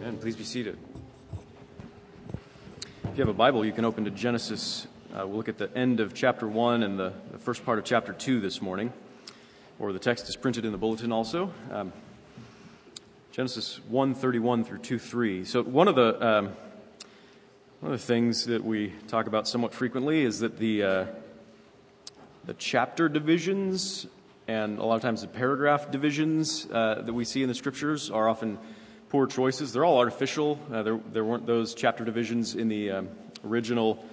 Amen. Please be seated. If you have a Bible, you can open to Genesis. Uh, we'll look at the end of chapter 1 and the, the, first part of chapter 2 this morning, or the text is printed in the bulletin also. Um, Genesis 1 31 through 2 3. So, one of the. Um, one of the things that we talk about somewhat frequently is that the, uh, the chapter divisions and a lot of times the paragraph divisions uh, that we see in the scriptures are often poor choices. They're all artificial. Uh, there, there weren't those chapter divisions in the um, original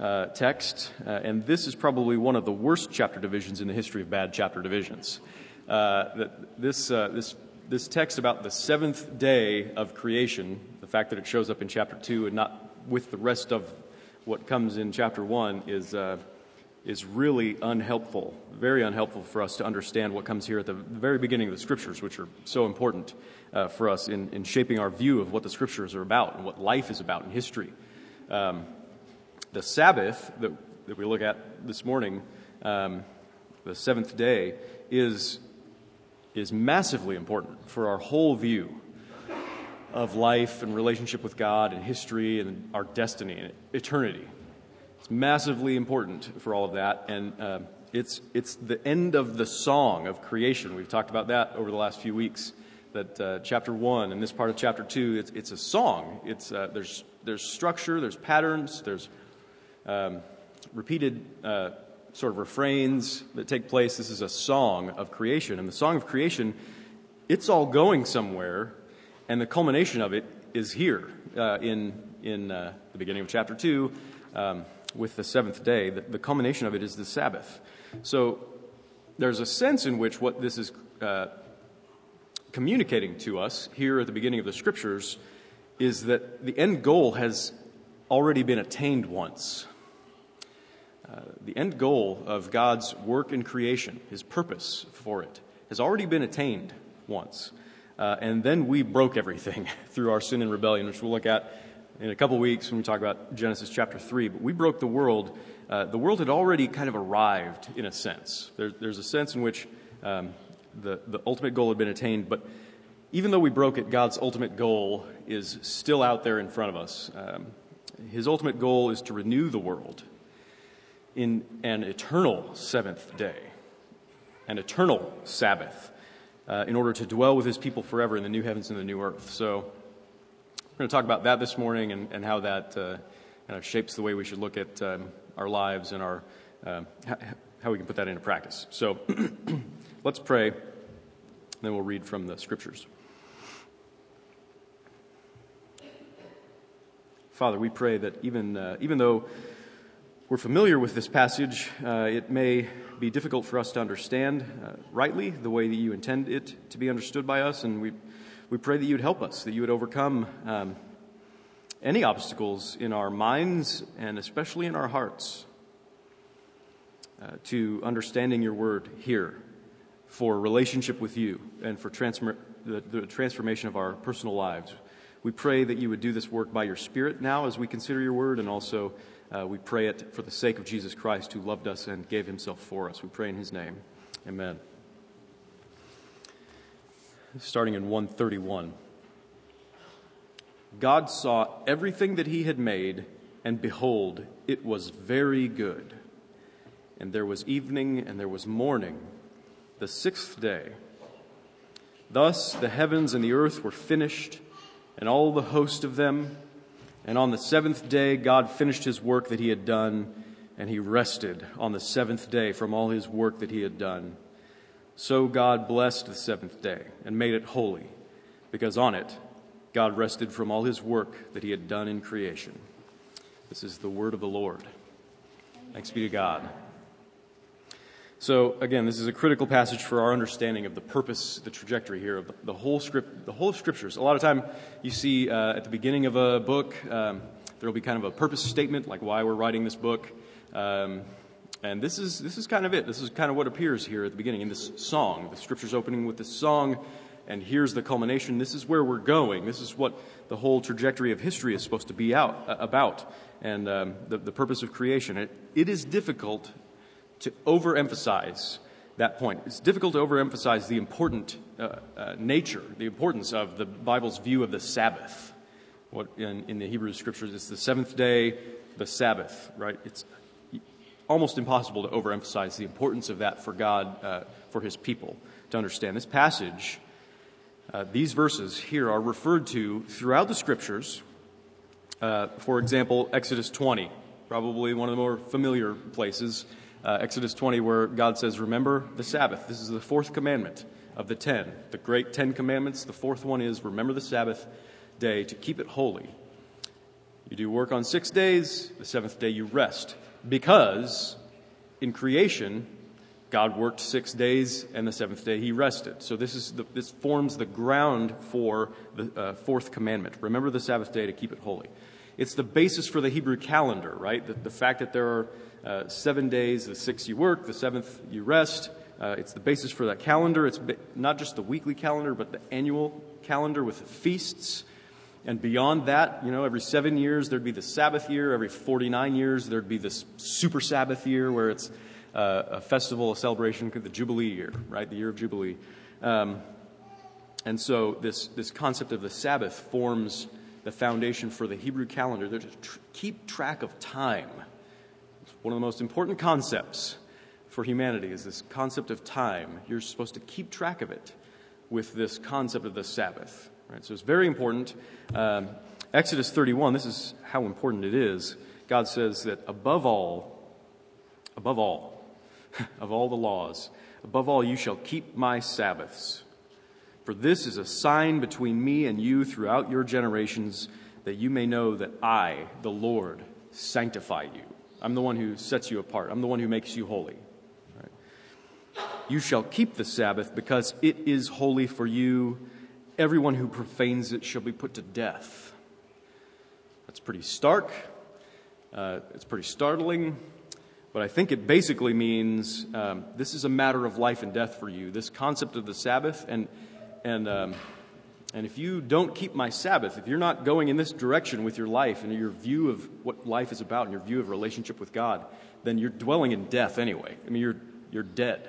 uh, text. Uh, and this is probably one of the worst chapter divisions in the history of bad chapter divisions. Uh, this, uh, this, this text about the seventh day of creation, the fact that it shows up in chapter 2 and not with the rest of what comes in chapter 1, is uh, is really unhelpful, very unhelpful for us to understand what comes here at the very beginning of the scriptures, which are so important uh, for us in, in shaping our view of what the scriptures are about and what life is about in history. Um, the Sabbath that, that we look at this morning, um, the seventh day, is, is massively important for our whole view of life and relationship with God and history and our destiny and eternity. It's massively important for all of that, and uh, it's, it's the end of the song of creation. We've talked about that over the last few weeks. That uh, chapter one and this part of chapter two, it's, it's a song. It's, uh, there's, there's structure, there's patterns, there's um, repeated uh, sort of refrains that take place. This is a song of creation. And the song of creation, it's all going somewhere, and the culmination of it is here uh, in, in uh, the beginning of chapter 2. Um, with the seventh day. The, the, culmination of it is the Sabbath. So there's a sense in which what this is uh, communicating to us here at the beginning of the scriptures is that the end goal has already been attained once. Uh, the end goal of God's work in creation, his purpose for it, has already been attained once. Uh, and then we broke everything through our sin and rebellion, which we'll look at in a couple weeks when we talk about Genesis chapter 3. But we broke the world. Uh, the world had already kind of arrived in a sense. There, there's a sense in which um, the, the ultimate goal had been attained. But even though we broke it, God's ultimate goal is still out there in front of us. Um, his ultimate goal is to renew the world in an eternal seventh day, an eternal Sabbath, uh, in order to dwell with his people forever in the new heavens and the new earth. So, we're going to talk about that this morning and, and how that uh, kind of shapes the way we should look at um, our lives and our, uh, how we can put that into practice. So let's pray, and then we'll read from the scriptures. Father, we pray that even, uh, even though we're familiar with this passage, uh, it may be difficult for us to understand uh, rightly the way that you intend it to be understood by us, and we we pray that you would help us, that you would overcome um, any obstacles in our minds and especially in our hearts uh, to understanding your word here for relationship with you and for the, the transformation of our personal lives. We pray that you would do this work by your Spirit now as we consider your word, and also uh, we pray it for the sake of Jesus Christ who loved us and gave himself for us. We pray in his name. Amen starting in 131. God saw everything that he had made, and behold, it was very good. And there was evening and there was morning, the sixth day. Thus the heavens and the earth were finished, and all the host of them. And on the seventh day, God finished his work that he had done, and he rested on the seventh day from all his work that he had done. So God blessed the seventh day and made it holy, because on it God rested from all his work that he had done in creation. This is the word of the Lord. Thanks be to God. So again, this is a critical passage for our understanding of the purpose, the trajectory here of the whole script, the whole scriptures. A lot of time, you see uh, at the beginning of a book, um, there will be kind of a purpose statement, like why we're writing this book. Um, and this is, this is kind of it. This is kind of what appears here at the beginning in this song. The scripture's opening with this song, and here's the culmination. This is where we're going. This is what the whole trajectory of history is supposed to be out, uh, about, and um, the, the purpose of creation. It, it is difficult to overemphasize that point. It's difficult to overemphasize the important uh, uh, nature, the importance of the Bible's view of the Sabbath. What in, in the Hebrew scriptures, it's the seventh day, the Sabbath, right? It's almost impossible to overemphasize the importance of that for God, uh, for His people to understand. This passage, uh, these verses here are referred to throughout the scriptures. Uh, for example, Exodus 20, probably one of the more familiar places uh, Exodus 20, where God says, Remember the Sabbath. This is the fourth commandment of the ten, the great Ten Commandments. The fourth one is, Remember the Sabbath day to keep it holy. You do work on six days, the seventh day you rest. Because in creation, God worked six days, and the seventh day he rested. So this, is the, this forms the ground for the uh, fourth commandment. Remember the Sabbath day to keep it holy. It's the basis for the Hebrew calendar, right? The, the fact that there are uh, seven days, the six you work, the seventh you rest. Uh, it's the basis for that calendar. It's not just the weekly calendar, but the annual calendar with the feasts. And beyond that, you know, every seven years there'd be the Sabbath year. Every 49 years there'd be this super Sabbath year where it's uh, a festival, a celebration, the Jubilee year, right? The year of Jubilee. Um, and so this, this concept of the Sabbath forms the foundation for the Hebrew calendar. They're to tr- keep track of time one of the most important concepts for humanity is this concept of time. You're supposed to keep track of it with this concept of the Sabbath. Right? So it's very important. Um, Exodus 31, this is how important it is. God says that above all, above all, of all the laws, above all, you shall keep my Sabbaths. For this is a sign between me and you throughout your generations, that you may know that I, the Lord, sanctify you. I'm the one who sets you apart. I'm the one who makes you holy. Right? You shall keep the Sabbath because it is holy for you. Everyone who profanes it shall be put to death. That's pretty stark. Uh, it's pretty startling. But I think it basically means um, this is a matter of life and death for you. This concept of the Sabbath and and um, and if you don't keep my Sabbath, if you're not going in this direction with your life and your view of what life is about and your view of relationship with God, then you're dwelling in death anyway. I mean, you're, you're dead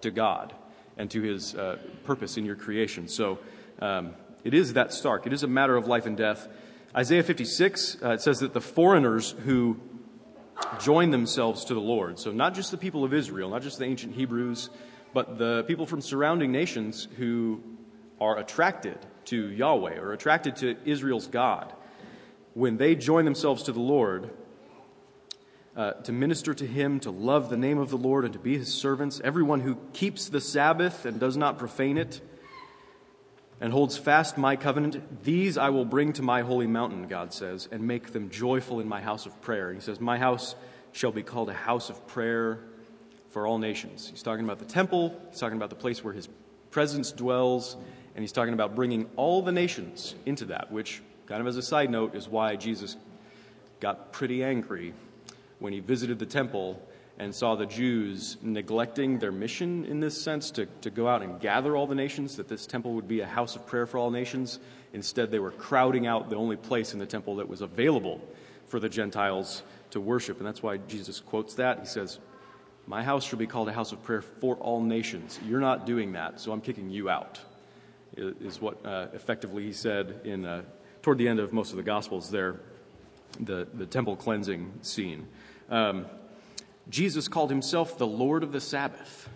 to God and to his uh, purpose in your creation. So um, it is that stark. It is a matter of life and death. Isaiah 56, uh, it says that the foreigners who join themselves to the Lord, so not just the people of Israel, not just the ancient Hebrews, but the people from surrounding nations who are attracted to Yahweh or attracted to Israel's God, when they join themselves to the Lord, uh, to minister to him, to love the name of the Lord, and to be his servants, everyone who keeps the Sabbath and does not profane it, and holds fast my covenant, these I will bring to my holy mountain, God says, and make them joyful in my house of prayer. He says, My house shall be called a house of prayer for all nations. He's talking about the temple, he's talking about the place where his presence dwells, and he's talking about bringing all the nations into that, which, kind of as a side note, is why Jesus got pretty angry when he visited the temple and saw the Jews neglecting their mission in this sense to, to go out and gather all the nations, that this temple would be a house of prayer for all nations. Instead, they were crowding out the only place in the temple that was available for the Gentiles to worship. And that's why Jesus quotes that. He says, My house shall be called a house of prayer for all nations. You're not doing that, so I'm kicking you out is what uh, effectively he said in uh, toward the end of most of the Gospels there, the, the temple cleansing scene. Um, Jesus called himself the Lord of the Sabbath,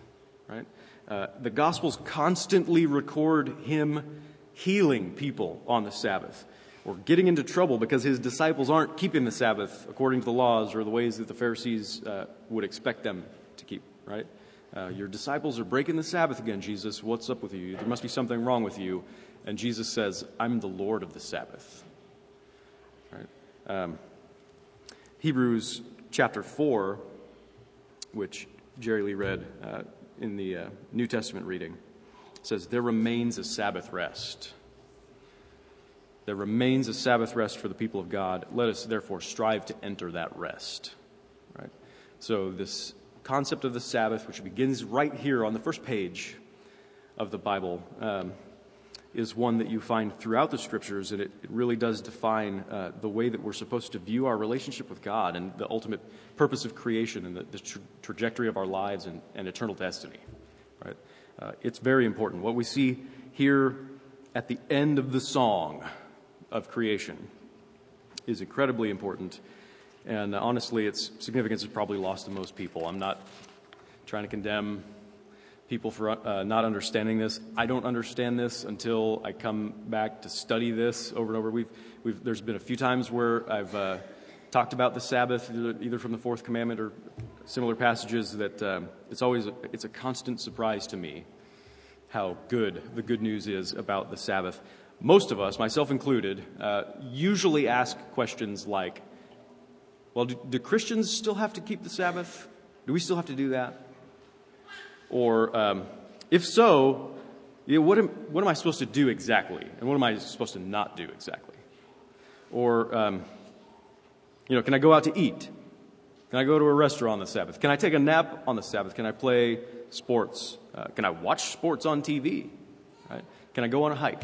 right? Uh, the Gospels constantly record him healing people on the Sabbath or getting into trouble because his disciples aren't keeping the Sabbath according to the laws or the ways that the Pharisees uh, would expect them to keep, right? Uh, your disciples are breaking the Sabbath again, Jesus. What's up with you? There must be something wrong with you. And Jesus says, I'm the Lord of the Sabbath. Right? Um, Hebrews chapter 4, which Jerry Lee read uh, in the uh, New Testament reading, says, There remains a Sabbath rest. There remains a Sabbath rest for the people of God. Let us therefore strive to enter that rest. Right? So, this concept of the Sabbath, which begins right here on the first page of the Bible, um, is one that you find throughout the scriptures, and it, it really does define uh, the way that we're supposed to view our relationship with God and the ultimate purpose of creation and the, the tra- trajectory of our lives and, and eternal destiny. right? Uh, it's very important. What we see here at the end of the song of creation is incredibly important. And honestly, its significance is probably lost to most people. I'm not trying to condemn people for uh, not understanding this. I don't understand this until I come back to study this over and over. We've, we've, there's been a few times where I've uh, talked about the Sabbath, either from the Fourth Commandment or similar passages. That um, it's always it's a constant surprise to me how good the good news is about the Sabbath. Most of us, myself included, uh, usually ask questions like, "Well, do, do Christians still have to keep the Sabbath? Do we still have to do that?" Or, um, if so, you know, what, am, what am I supposed to do exactly? And what am I supposed to not do exactly? Or, um, you know, can I go out to eat? Can I go to a restaurant on the Sabbath? Can I take a nap on the Sabbath? Can I play sports? Uh, can I watch sports on TV? Right? Can I go on a hike?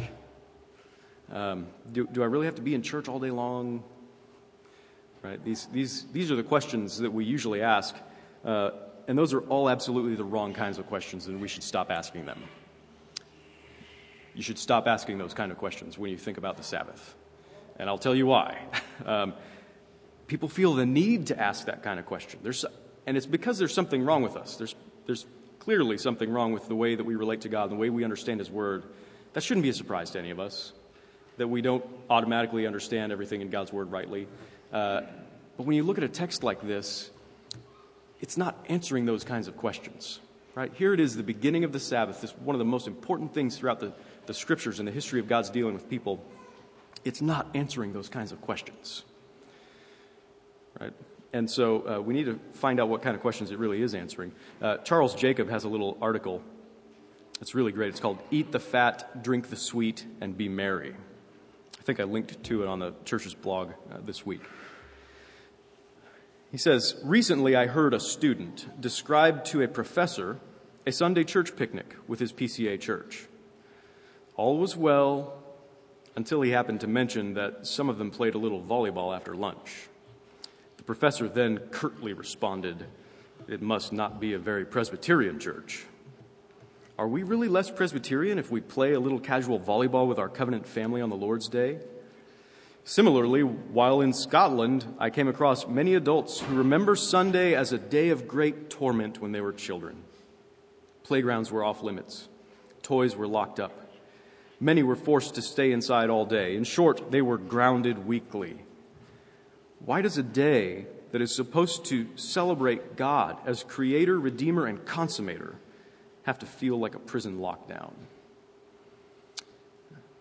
Um, do, do I really have to be in church all day long? Right? These, these, these are the questions that we usually ask. Uh, and those are all absolutely the wrong kinds of questions, and we should stop asking them. You should stop asking those kind of questions when you think about the Sabbath. And I'll tell you why. Um, people feel the need to ask that kind of question. There's, and it's because there's something wrong with us. There's, there's clearly something wrong with the way that we relate to God, and the way we understand His Word. That shouldn't be a surprise to any of us, that we don't automatically understand everything in God's Word rightly. Uh, but when you look at a text like this, it's not answering those kinds of questions. Right? Here it is, the beginning of the Sabbath, this one of the most important things throughout the, the scriptures and the history of God's dealing with people. It's not answering those kinds of questions. Right? And so uh, we need to find out what kind of questions it really is answering. Uh, Charles Jacob has a little article. It's really great. It's called Eat the Fat, Drink the Sweet, and Be Merry. I think I linked to it on the church's blog uh, this week. He says, Recently I heard a student describe to a professor a Sunday church picnic with his PCA church. All was well until he happened to mention that some of them played a little volleyball after lunch. The professor then curtly responded, It must not be a very Presbyterian church. Are we really less Presbyterian if we play a little casual volleyball with our covenant family on the Lord's Day? Similarly, while in Scotland, I came across many adults who remember Sunday as a day of great torment when they were children. Playgrounds were off limits, toys were locked up. Many were forced to stay inside all day. In short, they were grounded weekly. Why does a day that is supposed to celebrate God as creator, redeemer, and consummator have to feel like a prison lockdown?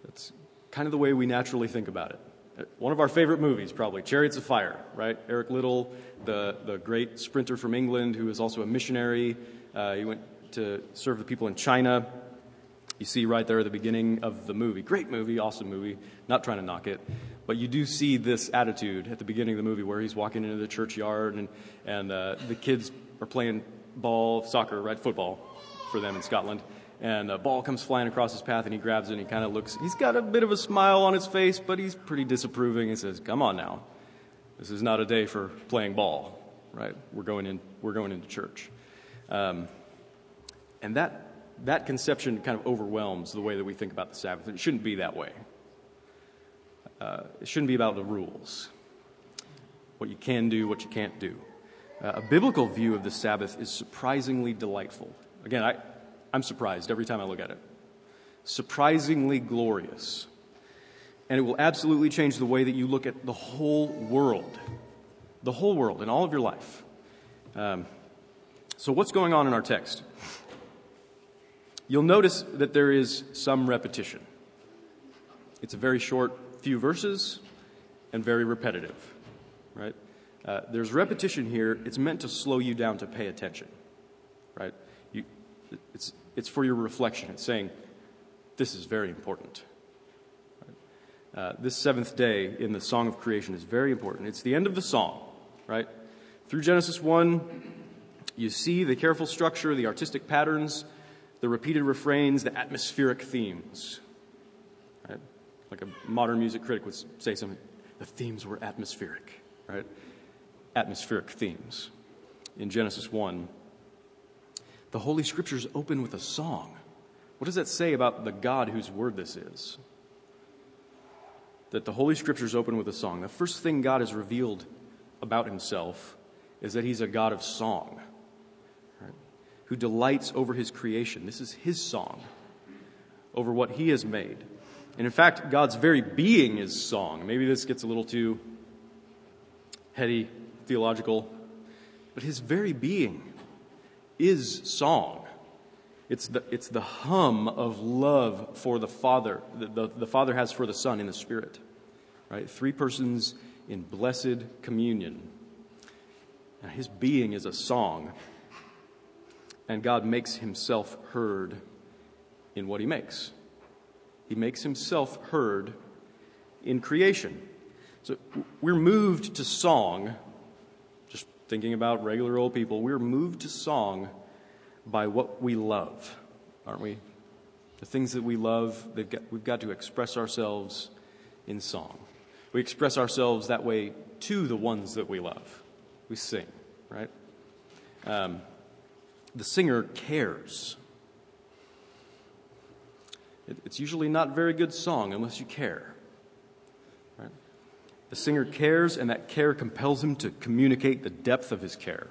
That's kind of the way we naturally think about it one of our favorite movies, probably Chariots of Fire, right? Eric Liddell, the, the great sprinter from England who is also a missionary. Uh, he went to serve the people in China. You see right there at the beginning of the movie. Great movie, awesome movie. Not trying to knock it. But you do see this attitude at the beginning of the movie where he's walking into the churchyard and, and uh, the kids are playing ball, soccer, right? Football for them in Scotland and a ball comes flying across his path and he grabs it and he kind of looks he's got a bit of a smile on his face but he's pretty disapproving. He says come on now. This is not a day for playing ball right? We're going in we're going into church. Um, and that that conception kind of overwhelms the way that we think about the sabbath. It shouldn't be that way. Uh, it shouldn't be about the rules. What you can do what you can't do. Uh, a biblical view of the sabbath is surprisingly delightful. Again i I'm surprised every time I look at it. Surprisingly glorious. And it will absolutely change the way that you look at the whole world. The whole world and all of your life. Um, so, what's going on in our text? You'll notice that there is some repetition. It's a very short few verses and very repetitive, right? Uh, there's repetition here. It's meant to slow you down to pay attention, right? It's, it's for your reflection. It's saying, this is very important. Uh, this seventh day in the Song of Creation is very important. It's the end of the song, right? Through Genesis 1, you see the careful structure, the artistic patterns, the repeated refrains, the atmospheric themes. Right? Like a modern music critic would say something, the themes were atmospheric, right? Atmospheric themes in Genesis 1. The Holy Scriptures open with a song. What does that say about the God whose word this is? That the Holy Scriptures open with a song. The first thing God has revealed about himself is that he's a God of song, right? who delights over his creation. This is his song over what he has made. And in fact, God's very being is song. Maybe this gets a little too heady, theological, but his very being is song. It's the, it's the hum of love for the Father, the, the, the Father has for the Son in the Spirit. Right? Three persons in blessed communion. Now, his being is a song, and God makes himself heard in what he makes. He makes himself heard in creation. So we're moved to song, thinking about regular old people, we're moved to song by what we love, aren't we? The things that we love, got, we've got to express ourselves in song. We express ourselves that way to the ones that we love. We sing, right? Um, the singer cares. It, it's usually not very good song unless you care. The singer cares, and that care compels him to communicate the depth of his care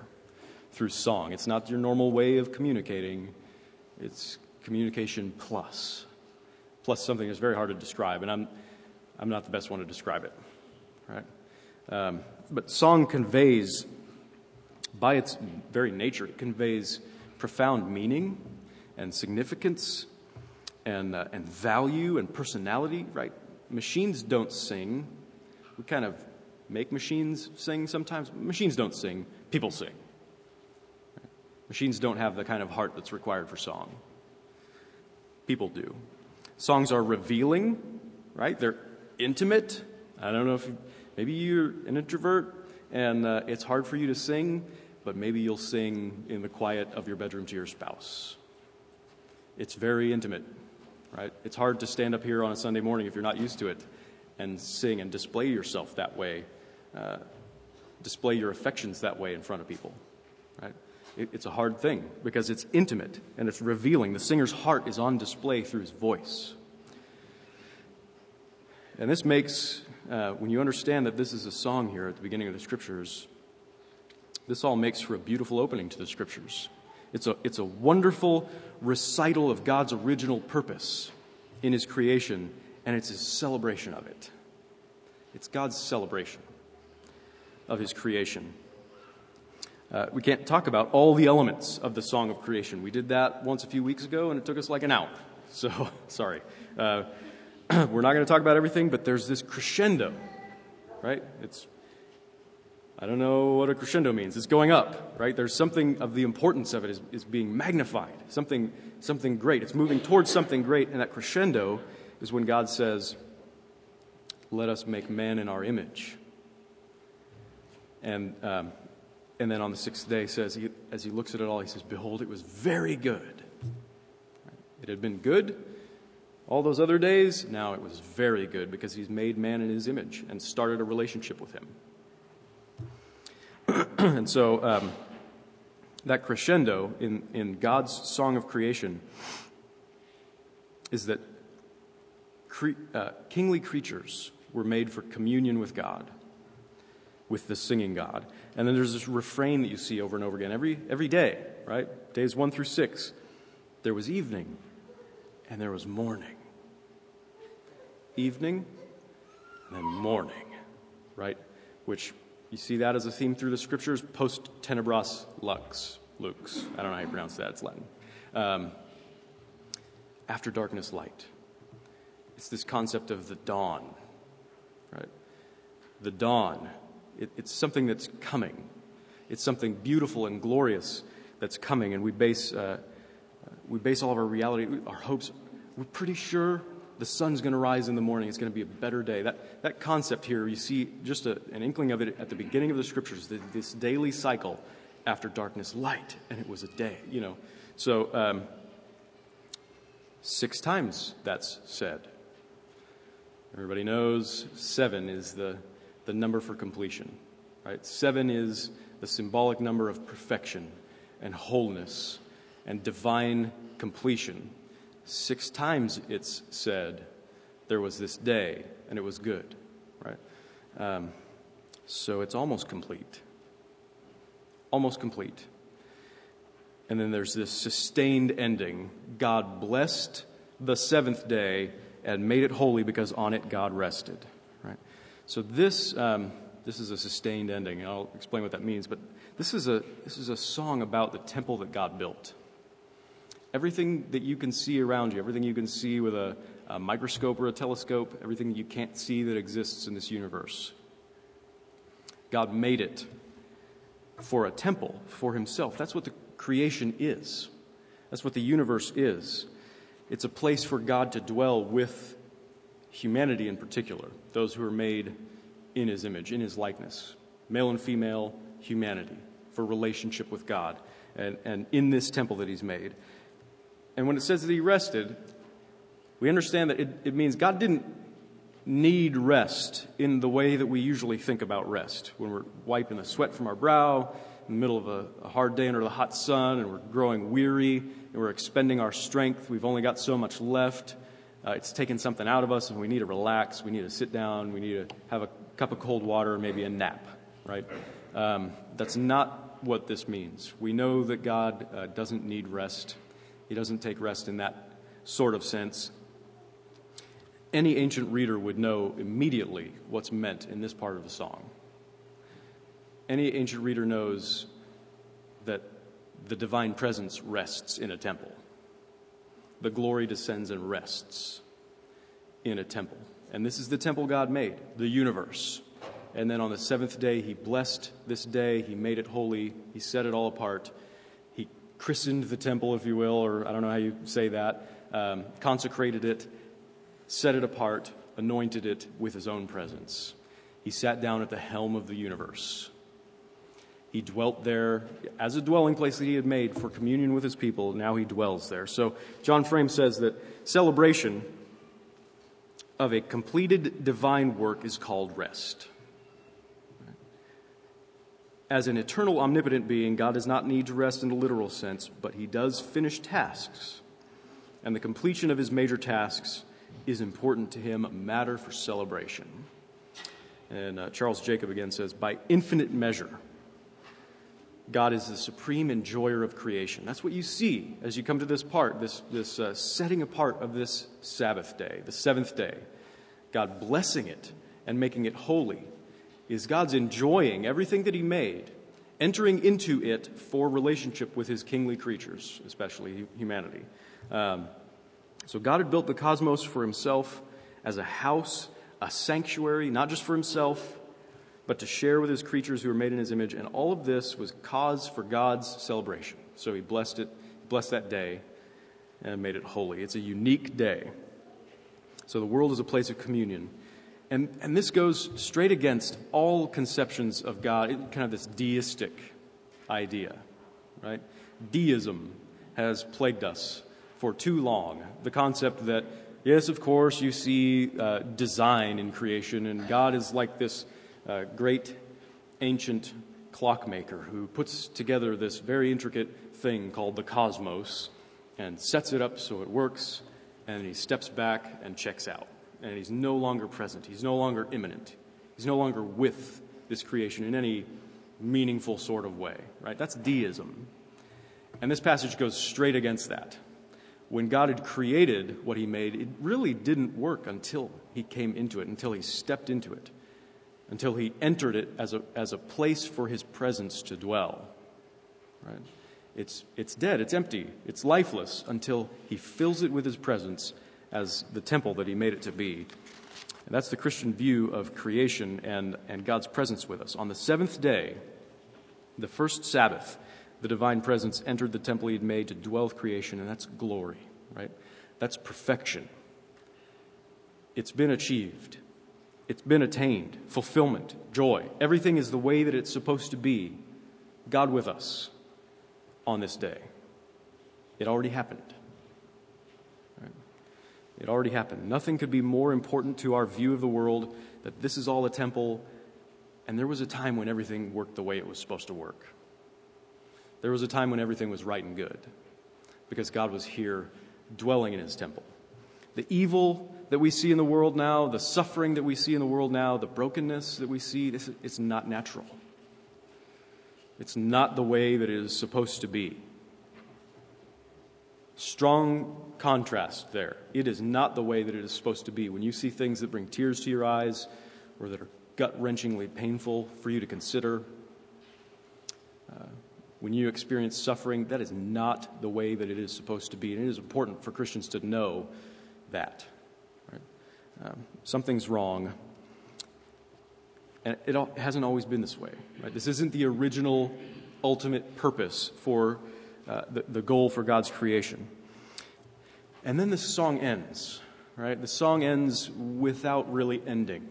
through song. It's not your normal way of communicating, it's communication plus. Plus something that's very hard to describe, and I'm, I'm not the best one to describe it. Right? Um, but song conveys, by its very nature, it conveys profound meaning and significance and, uh, and value and personality, right? Machines don't sing. We kind of make machines sing sometimes. Machines don't sing, people sing. Machines don't have the kind of heart that's required for song. People do. Songs are revealing, right? They're intimate. I don't know if maybe you're an introvert and uh, it's hard for you to sing, but maybe you'll sing in the quiet of your bedroom to your spouse. It's very intimate right? It's hard to stand up here on a Sunday morning if you're not used to it and sing and display yourself that way, uh, display your affections that way in front of people, right? It, it's a hard thing because it's intimate and it's revealing. The singer's heart is on display through his voice. And this makes, uh, when you understand that this is a song here at the beginning of the scriptures, this all makes for a beautiful opening to the scriptures. It's a, it's a wonderful recital of God's original purpose in His creation, and it's His celebration of it. It's God's celebration of His creation. Uh, we can't talk about all the elements of the song of creation. We did that once a few weeks ago, and it took us like an hour. So, sorry. Uh, we're not going to talk about everything, but there's this crescendo, right? It's I don't know what a crescendo means. It's going up, right? There's something of the importance of it is, is being magnified, something, something great. It's moving towards something great, and that crescendo is when God says, Let us make man in our image. And, um, and then on the sixth day says, he, as he looks at it all, he says, Behold, it was very good. It had been good all those other days. Now it was very good because he's made man in his image and started a relationship with him. and so um, that crescendo in, in God's song of creation is that cre- uh, kingly creatures were made for communion with God, with the singing God. And then there's this refrain that you see over and over again every, every day, right? Days one through six. There was evening and there was morning. Evening and then morning, right? Which you see that as a theme through the scriptures, post tenebras lux, lux. I don't know how you pronounce that, it's Latin. Um, after darkness, light. It's this concept of the dawn, right? The dawn. It, it's something that's coming. It's something beautiful and glorious that's coming, and we base, uh, we base all of our reality, our hopes. We're pretty sure the sun's going to rise in the morning. It's going to be a better day. That, that concept here, you see just a, an inkling of it at the beginning of the scriptures, the, this daily cycle after darkness, light, and it was a day, you know. So, um, six times that's said. Everybody knows seven is the, the number for completion, right? Seven is the symbolic number of perfection and wholeness and divine completion. Six times it's said, there was this day, and it was good, right? Um, so it's almost complete. Almost complete. And then there's this sustained ending. God blessed the seventh day and made it holy because on it God rested. Right? So this, um, this is a sustained ending, and I'll explain what that means. But this is, a, this is a song about the temple that God built. Everything that you can see around you, everything you can see with a, a microscope or a telescope, everything you can't see that exists in this universe, God made it for a temple, for Himself. That's what the creation is. That's what the universe is. It's a place for God to dwell with humanity in particular, those who are made in His image, in His likeness, male and female humanity, for relationship with God, and, and in this temple that He's made. And when it says that He rested, we understand that it, it means God didn't need rest in the way that we usually think about rest. When we're wiping the sweat from our brow in the middle of a, a, hard day under the hot sun and we're growing weary and we're expending our strength, we've only got so much left. Uh, it's taken something out of us and we need to relax. We need to sit down. We need to have a cup of cold water, maybe a nap, right? Um, that's not what this means. We know that God uh, doesn't need rest, He doesn't take rest in that sort of sense any ancient reader would know immediately what's meant in this part of the song. Any ancient reader knows that the divine presence rests in a temple. The glory descends and rests in a temple. And this is the temple God made, the universe. And then on the seventh day, he blessed this day, he made it holy, he set it all apart. He christened the temple, if you will, or I don't know how you say that, um, consecrated it set it apart, anointed it with his own presence. He sat down at the helm of the universe. He dwelt there as a dwelling place that he had made for communion with his people. Now he dwells there. So John Frame says that celebration of a completed divine work is called rest. As an eternal, omnipotent being, God does not need to rest in a literal sense, but he does finish tasks. And the completion of his major tasks is important to him, a matter for celebration. And uh, Charles Jacob again says, by infinite measure, God is the supreme enjoyer of creation. That's what you see as you come to this part, this, this uh, setting apart of this Sabbath day, the seventh day. God blessing it and making it holy is God's enjoying everything that He made, entering into it for relationship with His kingly creatures, especially humanity. Um, so God had built the cosmos for himself as a house, a sanctuary, not just for himself, but to share with his creatures who were made in his image. And all of this was cause for God's celebration. So he blessed it, blessed that day, and made it holy. It's a unique day. So the world is a place of communion. And, and this goes straight against all conceptions of God, kind of this deistic idea, right? Deism has plagued us for too long. The concept that, yes, of course, you see uh, design in creation, and God is like this uh, great ancient clockmaker who puts together this very intricate thing called the cosmos and sets it up so it works, and he steps back and checks out. And he's no longer present, he's no longer immanent, he's no longer with this creation in any meaningful sort of way, right? That's deism. And this passage goes straight against that when God had created what he made, it really didn't work until he came into it, until he stepped into it, until he entered it as a, as a place for his presence to dwell. Right? It's, it's dead, it's empty, it's lifeless until he fills it with his presence as the temple that he made it to be. And that's the Christian view of creation and, and God's presence with us. On the seventh day, the first Sabbath, the divine presence entered the temple he had made to dwell with creation, and that's glory, right? That's perfection. It's been achieved, it's been attained, fulfillment, joy. Everything is the way that it's supposed to be. God with us on this day. It already happened. It already happened. Nothing could be more important to our view of the world that this is all a temple, and there was a time when everything worked the way it was supposed to work. There was a time when everything was right and good. because God was here dwelling in his temple. The evil that we see in the world now, the suffering that we see in the world now, the brokenness that we see, this, it's not natural. It's not the way that it is supposed to be. Strong contrast there. It is not the way that it is supposed to be. When you see things that bring tears to your eyes or that are gut wrenchingly painful for you to consider, uh, when you experience suffering, that is not the way that it is supposed to be. And it is important for Christians to know that. Um, something's wrong. And it hasn't always been this way. Right? This isn't the original, ultimate purpose for uh, the, the goal for God's creation. And then the song ends, right? The song ends without really ending.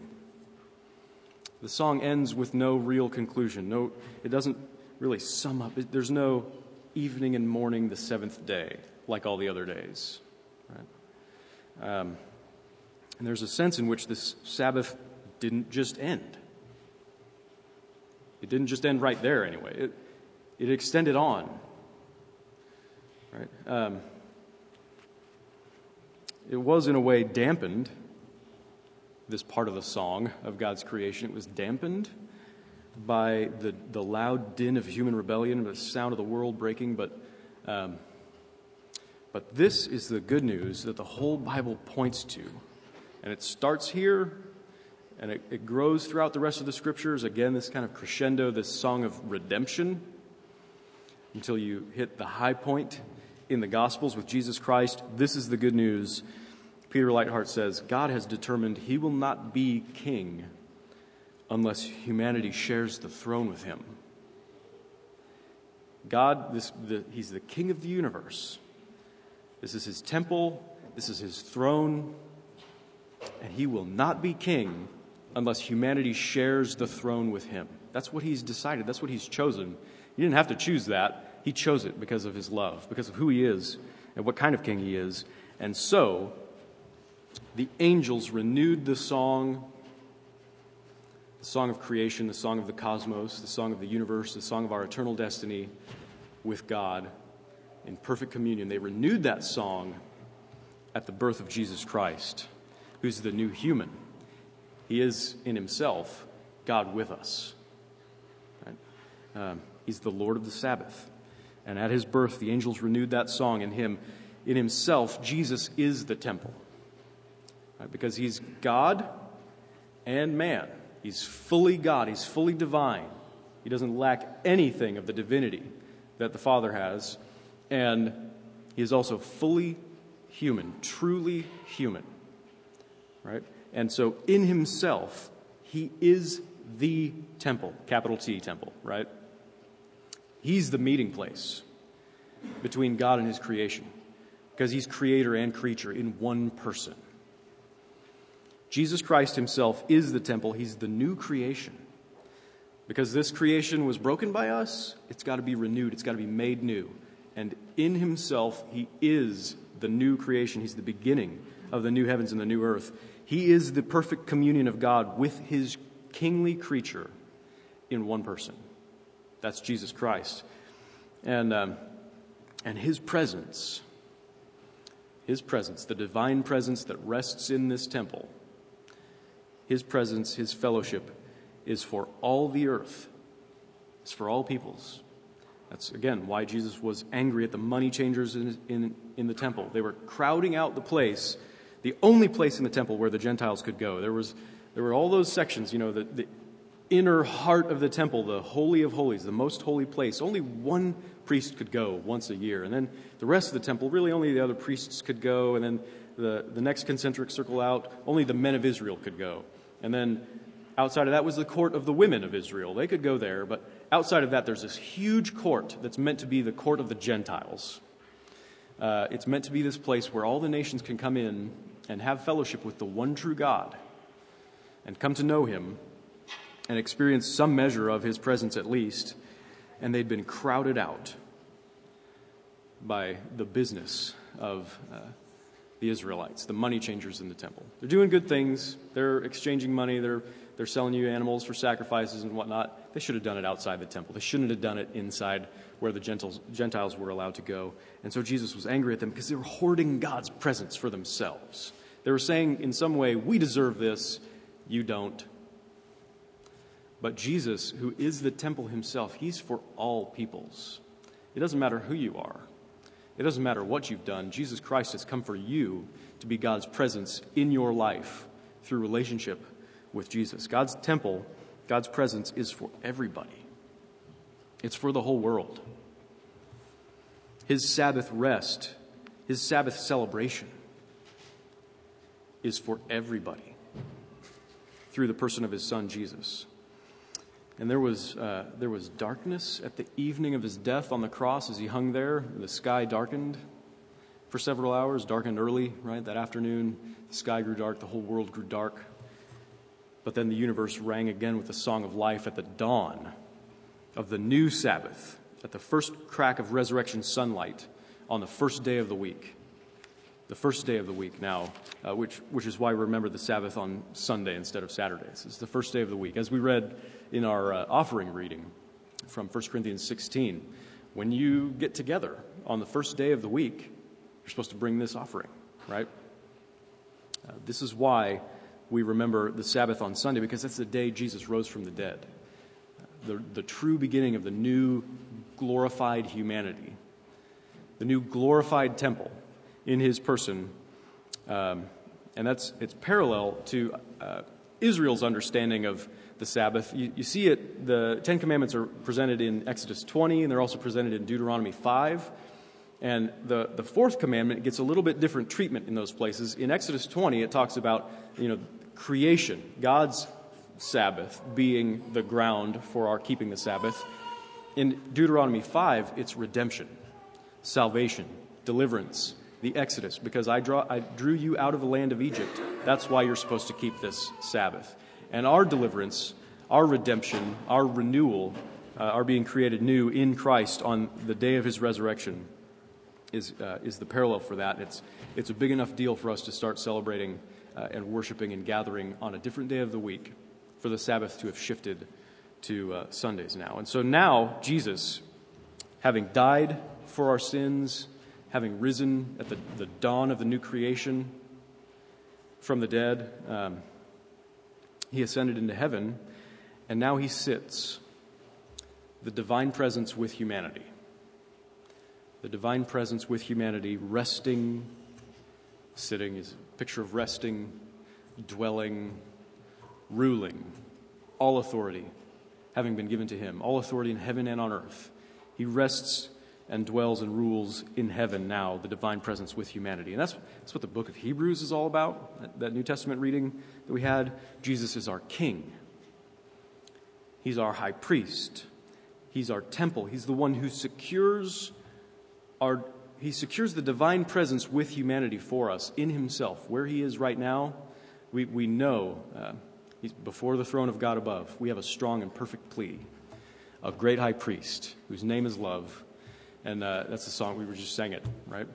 The song ends with no real conclusion. No, it doesn't really sum up. There's no evening and morning the seventh day like all the other days. Right? Um, and there's a sense in which this Sabbath didn't just end. It didn't just end right there, anyway. It, it extended on. Right? Um, it was, in a way, dampened, this part of the song of God's creation. It was dampened by the, the loud din of human rebellion, the sound of the world breaking, but, um, but this is the good news that the whole Bible points to. And it starts here and it, it grows throughout the rest of the scriptures. Again, this kind of crescendo, this song of redemption, until you hit the high point in the Gospels with Jesus Christ. This is the good news. Peter Leithart says God has determined he will not be king unless humanity shares the throne with him. God, this, the, He's the king of the universe. This is His temple, this is His throne, and He will not be king unless humanity shares the throne with him. That's what he's decided, that's what he's chosen. He didn't have to choose that. He chose it because of his love, because of who he is and what kind of king he is. And so, the angels renewed the song, the song of creation, the song of the cosmos, the song of the universe, the song of our eternal destiny with God in perfect communion. They renewed that song at the birth of Jesus Christ, who's the new human he is in himself God with us. Right? Um, he's the Lord of the Sabbath. And at his birth, the angels renewed that song in him. In himself, Jesus is the temple. Right? Because he's God and man. He's fully God, he's fully divine. He doesn't lack anything of the divinity that the Father has. And he is also fully human, truly human. Right? And so, in himself, he is the temple, capital T temple, right? He's the meeting place between God and his creation because he's creator and creature in one person. Jesus Christ himself is the temple, he's the new creation. Because this creation was broken by us, it's got to be renewed, it's got to be made new. And in himself, he is the new creation, he's the beginning of the new heavens and the new earth. He is the perfect communion of God with his kingly creature in one person. That's Jesus Christ. And, um, and his presence, his presence, the divine presence that rests in this temple, his presence, his fellowship is for all the earth, it's for all peoples. That's, again, why Jesus was angry at the money changers in, in, in the temple. They were crowding out the place the only place in the temple where the Gentiles could go. There, was, there were all those sections, you know, the, the inner heart of the temple, the Holy of Holies, the most holy place. Only one priest could go once a year. And then the rest of the temple, really only the other priests could go. And then the, the next concentric circle out, only the men of Israel could go. And then outside of that was the court of the women of Israel. They could go there, but outside of that, there's this huge court that's meant to be the court of the Gentiles. Uh, it's meant to be this place where all the nations can come in and have fellowship with the one true God and come to know Him and experience some measure of His presence at least, and they'd been crowded out by the business of, uh, the Israelites, the money changers in the temple. They're doing good things. They're exchanging money. They're, they're selling you animals for sacrifices and whatnot. They should have done it outside the temple. They shouldn't have done it inside where the Gentiles, were allowed to go. And so Jesus was angry at them because they were hoarding God's presence for themselves. They were saying, in some way, we deserve this, you don't. But Jesus, who is the temple himself, he's for all peoples. It doesn't matter who you are. It doesn't matter what you've done. Jesus Christ has come for you to be God's presence in your life through relationship with Jesus. God's temple, God's presence is for everybody, it's for the whole world. His Sabbath rest, his Sabbath celebration is for everybody through the person of his son Jesus. And there was, uh, there was darkness at the evening of his death on the cross as he hung there. The sky darkened for several hours, darkened early, right? That afternoon, the sky grew dark, the whole world grew dark. But then the universe rang again with the song of life at the dawn of the new Sabbath, at the first crack of resurrection sunlight on the first day of the week. The first day of the week now, uh, which, which is why we remember the Sabbath on Sunday instead of Saturdays. It's the first day of the week. As we read in our uh, offering reading from 1 Corinthians 16. When you get together on the first day of the week, you're supposed to bring this offering, right? Uh, this is why we remember the Sabbath on Sunday, because that's the day Jesus rose from the dead. The, the true beginning of the new glorified humanity, the new glorified temple in his person. Um, and that's it's parallel to uh, Israel's understanding of the Sabbath. You, you, see it, the Ten Commandments are presented in Exodus 20, and they're also presented in Deuteronomy 5. And the, the fourth commandment gets a little bit different treatment in those places. In Exodus 20, it talks about, you know, creation, God's Sabbath being the ground for our keeping the Sabbath. In Deuteronomy 5, it's redemption, salvation, deliverance, the Exodus, because I, draw, I drew you out of the land of Egypt. That's why you're supposed to keep this Sabbath. And our deliverance, our redemption, our renewal, uh, our being created new in Christ on the day of his resurrection is, uh, is the parallel for that. It's, it's a big enough deal for us to start celebrating uh, and worshiping and gathering on a different day of the week for the Sabbath to have shifted to uh, Sundays now. And so now, Jesus, having died for our sins, having risen at the, the dawn of the new creation from the dead, um, he ascended into heaven, and now he sits, the divine presence with humanity. The divine presence with humanity, resting, sitting is picture of resting, dwelling, ruling, all authority having been given to him, all authority in heaven and on earth. He rests and dwells and rules in heaven now, the divine presence with humanity. And that's, that's what the book of Hebrews is all about, that, that New Testament reading that we had. Jesus is our king, he's our high priest, he's our temple, he's the one who secures our. He secures the divine presence with humanity for us in himself. Where he is right now, we, we know uh, he's before the throne of God above. We have a strong and perfect plea, a great high priest whose name is love and uh, that's the song we were just sang it, right?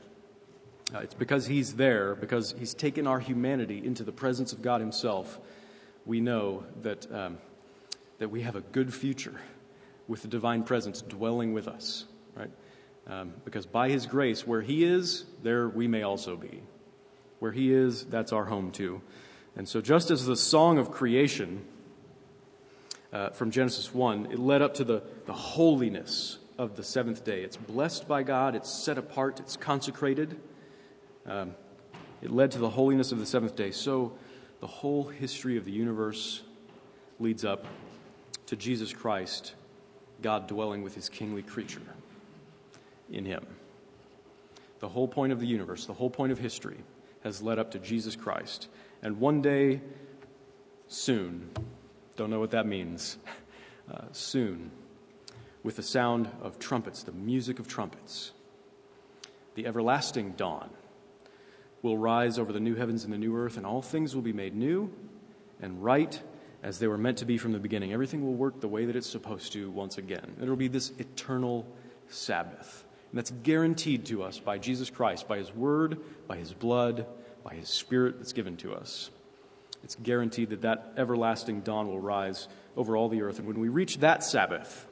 Uh, it's because He's there, because He's taken our humanity into the presence of God Himself, we know that, um, that we have a good future with the divine presence dwelling with us, right? Um, because by His grace, where He is, there we may also be. Where He is, that's our home too. And so, just as the song of creation uh, from Genesis 1, it led up to the, the holiness of the seventh day. It's blessed by God, it's set apart, it's consecrated. Um, it led to the holiness of the seventh day. So the whole history of the universe leads up to Jesus Christ, God dwelling with his kingly creature in him. The whole point of the universe, the whole point of history, has led up to Jesus Christ. And one day, soon, don't know what that means, uh, soon, with the sound of trumpets, the music of trumpets. The everlasting dawn will rise over the new heavens and the new earth, and all things will be made new and right as they were meant to be from the beginning. Everything will work the way that it's supposed to once again. It will be this eternal Sabbath. And that's guaranteed to us by Jesus Christ, by His Word, by His blood, by His Spirit that's given to us. It's guaranteed that that everlasting dawn will rise over all the earth. And when we reach that Sabbath,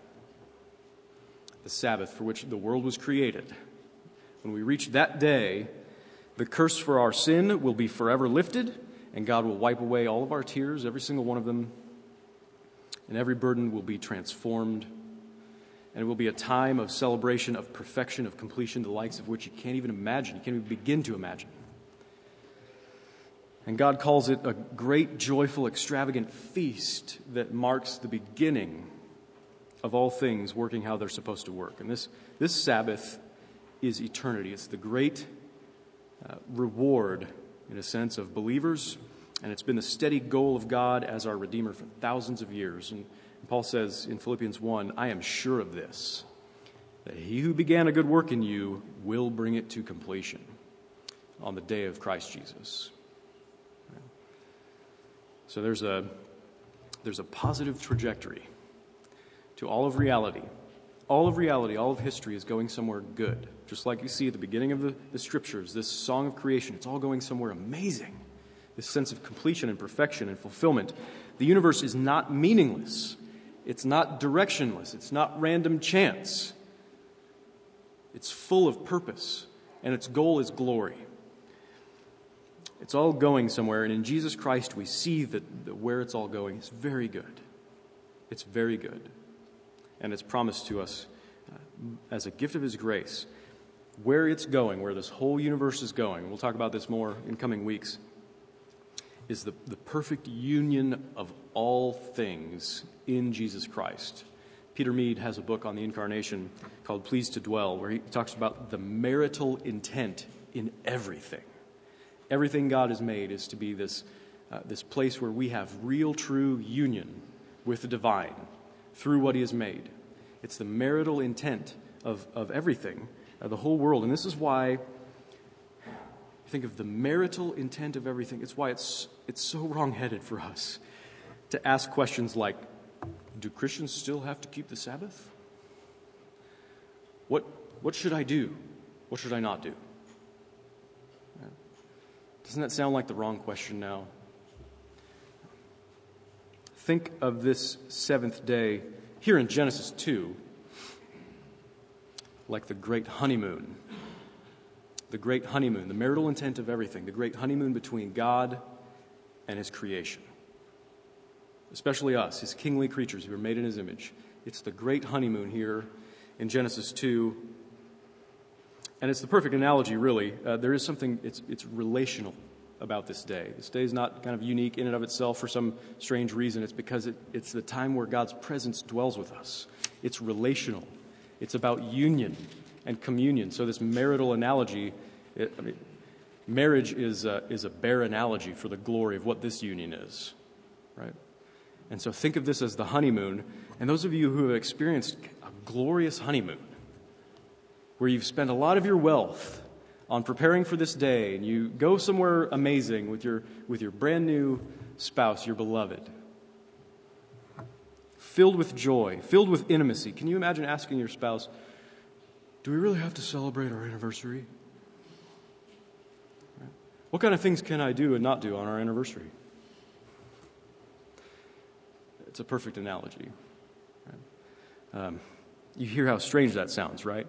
the Sabbath for which the world was created, when we reach that day, the curse for our sin will be forever lifted, and God will wipe away all of our tears, every single one of them, and every burden will be transformed. And it will be a time of celebration, of perfection, of completion, the likes of which you can't even imagine. You can't even begin to imagine. And God calls it a great, joyful, extravagant feast that marks the beginning of all things working how they're supposed to work. And this, this Sabbath is eternity. It's the great uh, reward, in a sense, of believers. And it's been the steady goal of God as our Redeemer for thousands of years. And, Paul says in Philippians 1 I am sure of this, that he who began a good work in you will bring it to completion on the day of Christ Jesus. So there's a, there's a positive trajectory to all of reality. All of reality, all of history is going somewhere good. Just like you see at the beginning of the, the scriptures, this song of creation, it's all going somewhere amazing. This sense of completion and perfection and fulfillment. The universe is not meaningless, it's not directionless, it's not random chance. It's full of purpose, and its goal is glory. It's all going somewhere, and in Jesus Christ we see that, that where it's all going is very good. It's very good. And it's promised to us uh, as a gift of His grace. Where it's going, where this whole universe is going, we'll talk about this more in coming weeks, is the, the perfect union of all things in Jesus Christ. Peter Mead has a book on the incarnation called Pleased to Dwell, where he talks about the marital intent in everything. Everything God has made is to be this, uh, this place where we have real, true union with the divine through what He has made. It's the marital intent of, of everything, of the whole world. And this is why think of the marital intent of everything. It's why it's, it's so wrongheaded for us to ask questions like Do Christians still have to keep the Sabbath? What, what should I do? What should I not do? Doesn't that sound like the wrong question now? Think of this seventh day here in Genesis 2 like the great honeymoon. The great honeymoon, the marital intent of everything, the great honeymoon between God and His creation. Especially us, His kingly creatures who are made in His image. It's the great honeymoon here in Genesis 2 and it's the perfect analogy, really. Uh, there is something, it's, it's relational about this day. This day is not kind of unique in and of itself for some strange reason. It's because it, it's the time where God's presence dwells with us. It's relational, it's about union and communion. So, this marital analogy, it, I mean, marriage is a, is a bare analogy for the glory of what this union is, right? And so, think of this as the honeymoon. And those of you who have experienced a glorious honeymoon, where you've spent a lot of your wealth on preparing for this day and you go somewhere amazing with your, with your brand new spouse, your beloved, filled with joy, filled with intimacy. Can you imagine asking your spouse, Do we really have to celebrate our anniversary? What kind of things can I do and not do on our anniversary? It's a perfect analogy. Um, you hear how strange that sounds, right?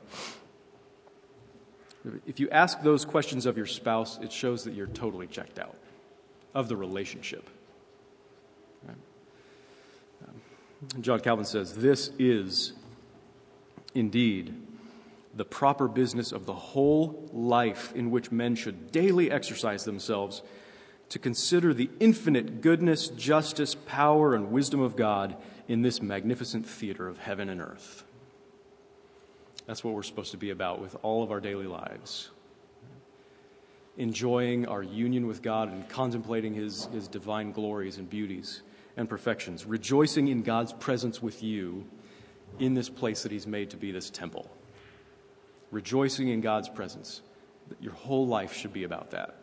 If you ask those questions of your spouse, it shows that you're totally checked out of the relationship. Right? Um, John Calvin says, This is indeed the proper business of the whole life in which men should daily exercise themselves to consider the infinite goodness, justice, power, and wisdom of God in this magnificent theater of heaven and earth. That's what we're supposed to be about with all of our daily lives. Enjoying our union with God and contemplating His, His divine glories and beauties and perfections. Rejoicing in God's presence with you in this place that He's made to be this temple. Rejoicing in God's presence. Your whole life should be about that.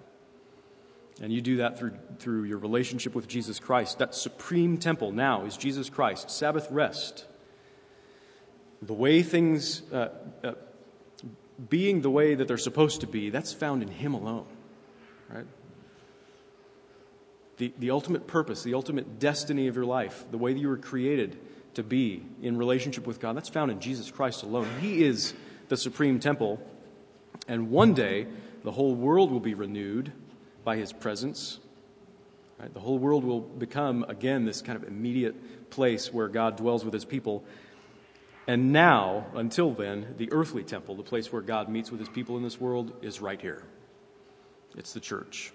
And you do that through, through your relationship with Jesus Christ. That supreme temple now is Jesus Christ. Sabbath rest the way things uh, uh, being the way that they're supposed to be, that's found in Him alone, right? The, the ultimate purpose, the ultimate destiny of your life, the way that you were created to be in relationship with God, that's found in Jesus Christ alone. He is the supreme temple, and one day the whole world will be renewed by His presence. Right? The whole world will become, again, this kind of immediate place where God dwells with His people. And now, until then, the earthly temple, the place where God meets with his people in this world, is right here. It's the church.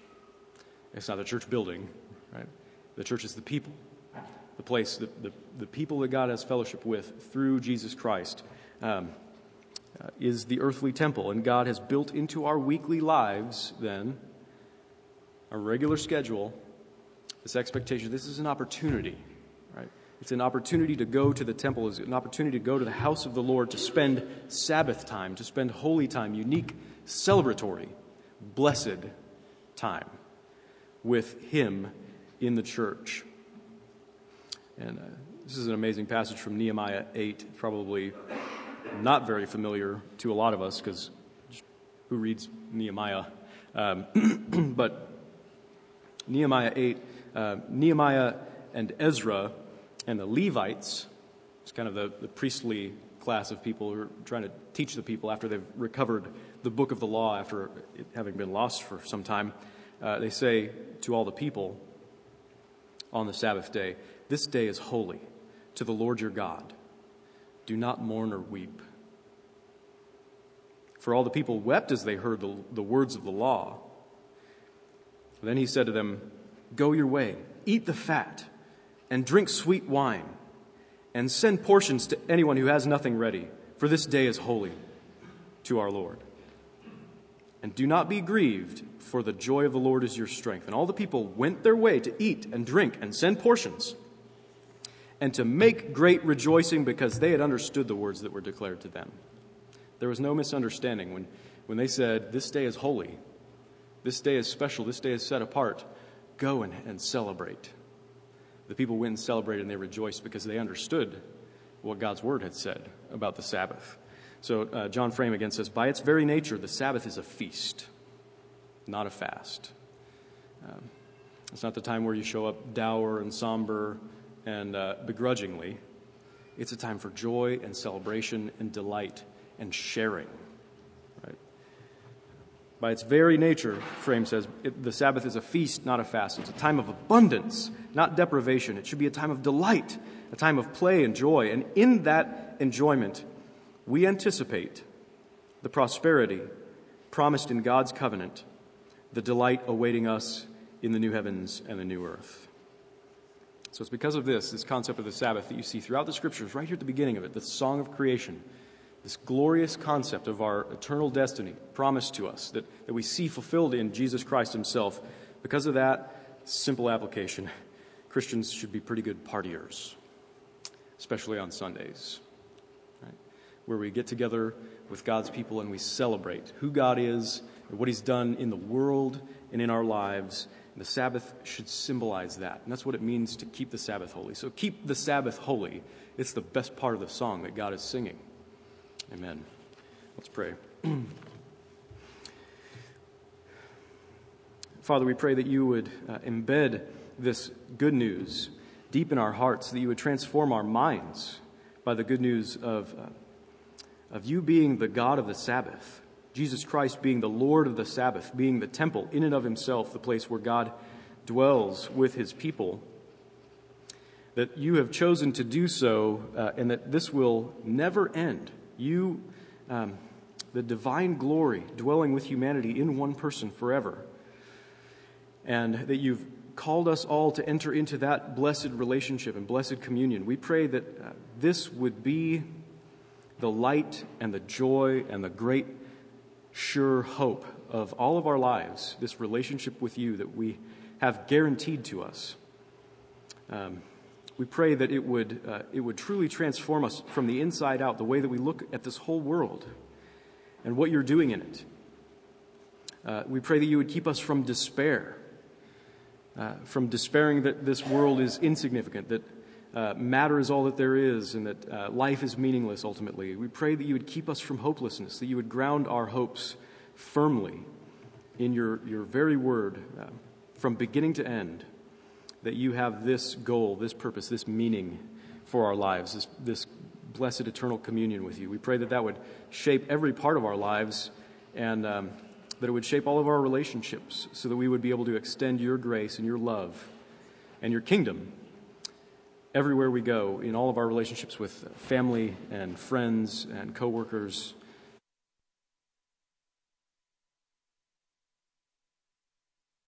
It's not the church building, right? The church is the people, the place, the, the, the people that God has fellowship with through Jesus Christ. Um, is the earthly temple, and God has built into our weekly lives, then, a regular schedule, this expectation. This is an opportunity it's an opportunity to go to the temple, it's an opportunity to go to the house of the Lord to spend Sabbath time, to spend holy time, unique, celebratory, blessed time with Him in the church. And uh, this is an amazing passage from Nehemiah 8, probably not very familiar to a lot of us because who reads Nehemiah? Um, but Nehemiah 8, uh, Nehemiah and Ezra and the Levites, it's kind of the, the priestly class of people who are trying to teach the people after they've recovered the book of the law after it having been lost for some time. Uh, they say to all the people on the Sabbath day, This day is holy to the Lord your God. Do not mourn or weep. For all the people wept as they heard the, the words of the law. Then he said to them, Go your way, eat the fat and drink sweet wine, and send portions to anyone who has nothing ready, for this day is holy to our Lord. And do not be grieved, for the joy of the Lord is your strength. And all the people went their way to eat and drink and send portions, and to make great rejoicing because they had understood the words that were declared to them. There was no misunderstanding when, when they said, This day is holy, this day is special, this day is set apart. Go and, and celebrate the people went and celebrated and they rejoiced because they understood what God's word had said about the Sabbath. So uh, John Frame again says, by its very nature, the Sabbath is a feast, not a fast. Um, it's not the time where you show up dour and somber and uh, begrudgingly. It's a time for joy and celebration and delight and sharing Right? by its very nature, Frame says, it, the Sabbath is a feast, not a fast. It's a time of abundance, not deprivation. It should be a time of delight, a time of play and joy. And in that enjoyment, we anticipate the prosperity promised in God's covenant, the delight awaiting us in the new heavens and the new earth. So it's because of this, this concept of the Sabbath, that you see throughout the scriptures, right here at the beginning of it, the song of creation this glorious concept of our eternal destiny promised to us that, that we see fulfilled in Jesus Christ Himself. Because of that simple application, Christians should be pretty good partiers, especially on Sundays, right? where we get together with God's people and we celebrate who God is and what He's done in the world and in our lives. And the Sabbath should symbolize that. And that's what it means to keep the Sabbath holy. So keep the Sabbath holy. It's the best part of the song that God is singing. Amen. Let's pray. Father, we pray that you would uh, embed this good news deep in our hearts, that you would transform our minds by the good news of, uh, of you being the God of the Sabbath, Jesus Christ being the Lord of the Sabbath, being the temple in and of himself, the place where God dwells with his people. That you have chosen to do so, uh, and that this will never end you, um, the divine glory dwelling with humanity in one person forever. And that you've called us all to enter into that blessed relationship and blessed communion. We pray that uh, this would be the light and the joy and the great, sure hope of all of our lives, this relationship with you that we have guaranteed to us. Um, we pray that it would, uh, it would truly transform us from the inside out, the way that we look at this whole world and what you're doing in it. Uh, we pray that you would keep us from despair, uh, from despairing that this world is insignificant, that uh, matter is all that there is and that uh, life is meaningless ultimately. We pray that you would keep us from hopelessness, that you would ground our hopes firmly in your, your very word uh, from beginning to end, that you have this goal, this purpose, this meaning for our lives, this, this blessed eternal communion with you. We pray that that would shape every part of our lives and um, that it would shape all of our relationships so that we would be able to extend your grace and your love and your kingdom everywhere we go in all of our relationships with family and friends and coworkers